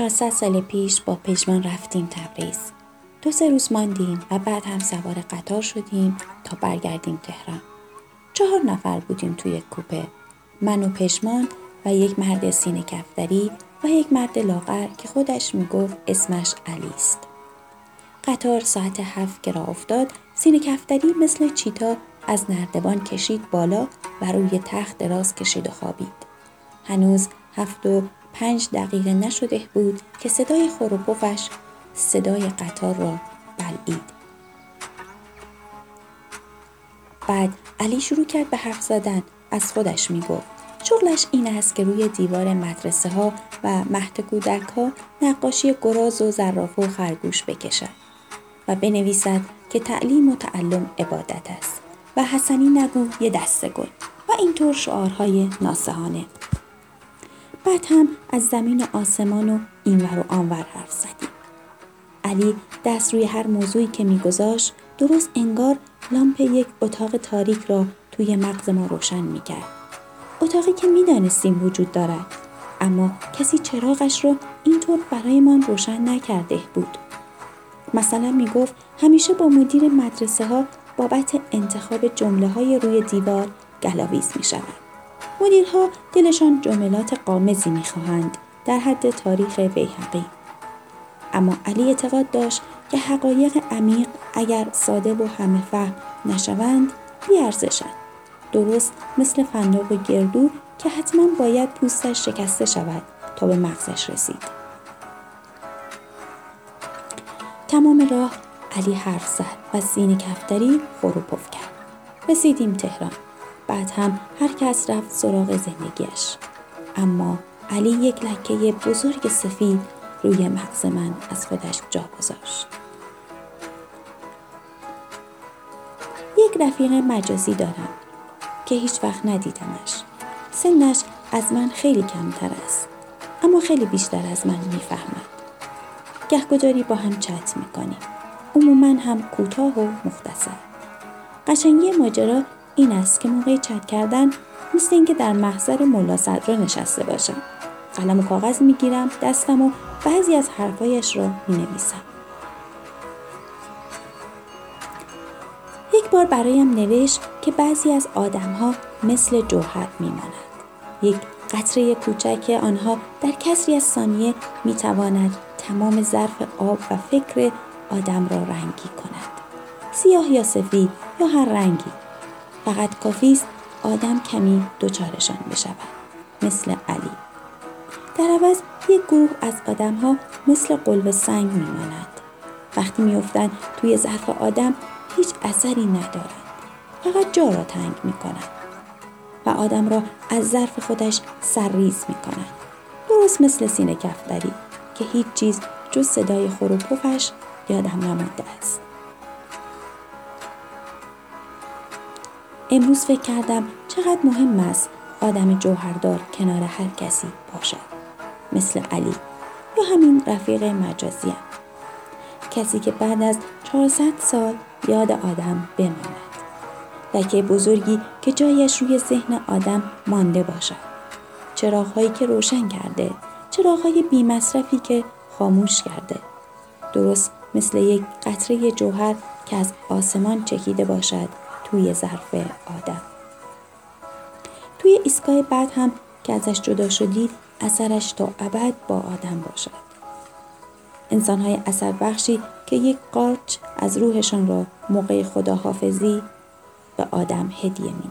چهارصد سال پیش با پژمان رفتیم تبریز. دو سه روز ماندیم و بعد هم سوار قطار شدیم تا برگردیم تهران. چهار نفر بودیم توی کوپه. من و پژمان و یک مرد سینه کفتری و یک مرد لاغر که خودش می‌گفت اسمش علی است. قطار ساعت هفت که راه افتاد سینه کفتری مثل چیتا از نردبان کشید بالا و روی تخت دراز کشید و خوابید. هنوز هفت و پنج دقیقه نشده بود که صدای خروپوفش صدای قطار را بلعید. بعد علی شروع کرد به حرف زدن از خودش می گفت. شغلش این است که روی دیوار مدرسه ها و مهد کودک ها نقاشی گراز و زرافه و خرگوش بکشد و بنویسد که تعلیم و تعلم عبادت است و حسنی نگو یه دسته گل و اینطور شعارهای ناسهانه بعد هم از زمین و آسمان و اینور و آنور حرف زدیم. علی دست روی هر موضوعی که میگذاشت درست انگار لامپ یک اتاق تاریک را توی مغز ما روشن می‌کرد. اتاقی که می‌دانستیم وجود دارد اما کسی چراغش را اینطور برایمان روشن نکرده بود. مثلا می‌گفت همیشه با مدیر مدرسه ها بابت انتخاب جمله های روی دیوار گلاویز می مدیرها دلشان جملات قامزی می‌خواهند در حد تاریخ بیهقی. اما علی اعتقاد داشت که حقایق عمیق اگر ساده و همه فهم نشوند بیارزشند. درست مثل فندق و گردو که حتما باید پوستش شکسته شود تا به مغزش رسید. تمام راه علی حرف زد و سینه کفتری فروپف کرد. رسیدیم تهران. بعد هم هر کس رفت سراغ زندگیش اما علی یک لکه بزرگ سفید روی مغز من از خودش جا گذاشت. یک رفیق مجازی دارم که هیچ وقت ندیدمش. سنش از من خیلی کمتر است اما خیلی بیشتر از من می‌فهمد. گهگداری با هم چت می‌کنیم. عموما هم کوتاه و مختصر. قشنگی ماجرا این است که موقع چت کردن مثل اینکه در محضر ملا صدرا نشسته باشم قلم و کاغذ می‌گیرم دستم و بعضی از حرفایش را می نویسم. یک بار برایم نوشت که بعضی از آدمها مثل جوهر میمانند. یک قطره کوچک آنها در کسری از ثانیه می تواند تمام ظرف آب و فکر آدم را رنگی کند. سیاه یا سفید یا هر رنگی فقط کافی است آدم کمی دچارشان بشود مثل علی. در عوض یک گروه از آدم ها مثل قلب سنگ میمانند. وقتی میافتند توی ظرف آدم هیچ اثری ندارند فقط جا را تنگ کنند و آدم را از ظرف خودش سرریز کنند درست مثل سینه کفتری که هیچ چیز جز صدای خور و پفش یادم نمانده است. امروز فکر کردم چقدر مهم است آدم جوهردار کنار هر کسی باشد. مثل علی یا همین رفیق مجازیم کسی که بعد از 400 سال یاد آدم بماند. لکه بزرگی که جایش روی ذهن آدم مانده باشد. چراغهایی که روشن کرده چراغهای بیمصرفی که خاموش کرده. درست مثل یک قطره جوهر که از آسمان چکیده باشد. توی ظرف آدم. توی ایستگاه بعد هم که ازش جدا شدی اثرش تا ابد با آدم باشد. انسانهای اثر بخشی که یک قارچ از روحشان را موقع خداحافظی به آدم هدیه می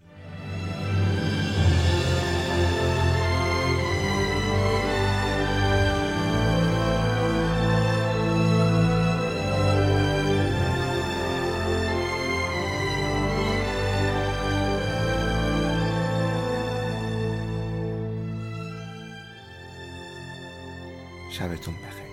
下辈子我。